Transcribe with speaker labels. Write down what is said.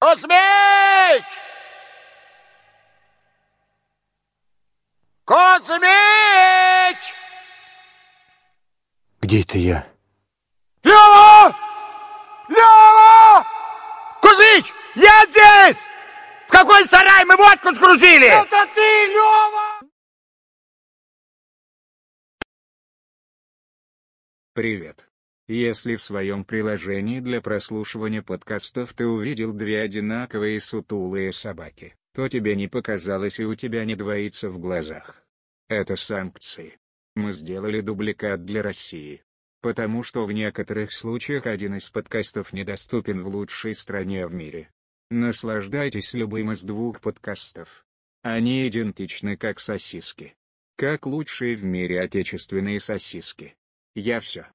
Speaker 1: Кузьмич! Кузьмич!
Speaker 2: Где это я?
Speaker 1: Лева! Лева! Кузьмич, я здесь! В какой сарай мы водку сгрузили? Это ты, Лева!
Speaker 3: Привет. Если в своем приложении для прослушивания подкастов ты увидел две одинаковые сутулые собаки, то тебе не показалось и у тебя не двоится в глазах. Это санкции. Мы сделали дубликат для России. Потому что в некоторых случаях один из подкастов недоступен в лучшей стране в мире. Наслаждайтесь любым из двух подкастов. Они идентичны как сосиски. Как лучшие в мире отечественные сосиски. Я все.